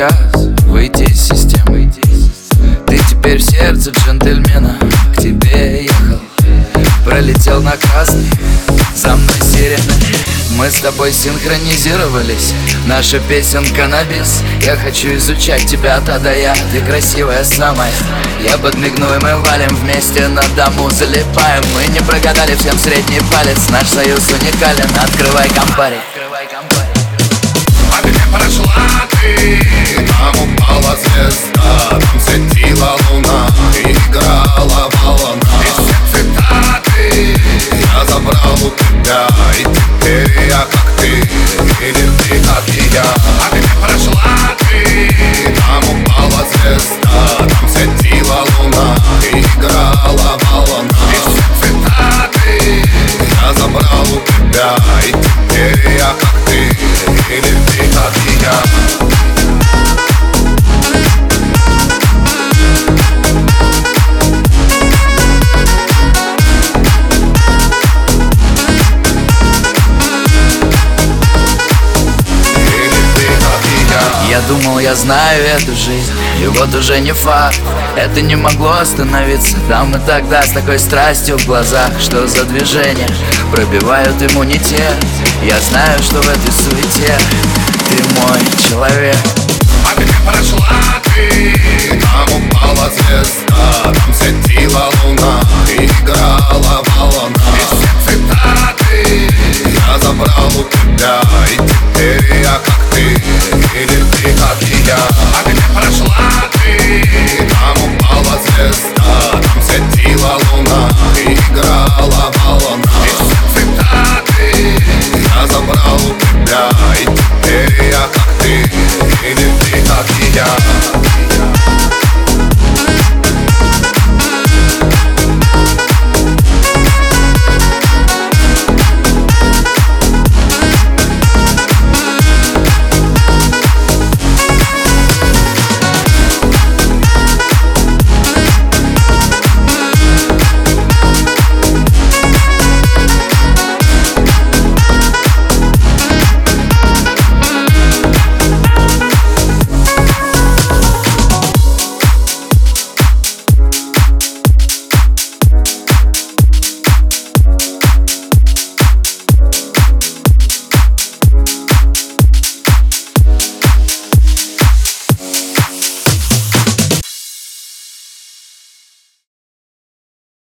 час выйти из системы. Ты теперь в сердце джентльмена К тебе ехал Пролетел на красный За мной сирена Мы с тобой синхронизировались Наша песенка на бис. Я хочу изучать тебя та да я Ты красивая самая. Я подмигну и мы валим вместе на дому Залипаем. Мы не прогадали всем средний палец Наш союз уникален Открывай компари Там упала звезда Там светила луна играла волна. И все цитаты Я забрал у тебя И теперь я как ты Или ты как и я. А где прошла я думал, я знаю эту жизнь И вот уже не факт. Это не могло остановиться Там и тогда с такой страстью в глазах Что за движение Пробивают иммунитет. Я знаю, что в этой суете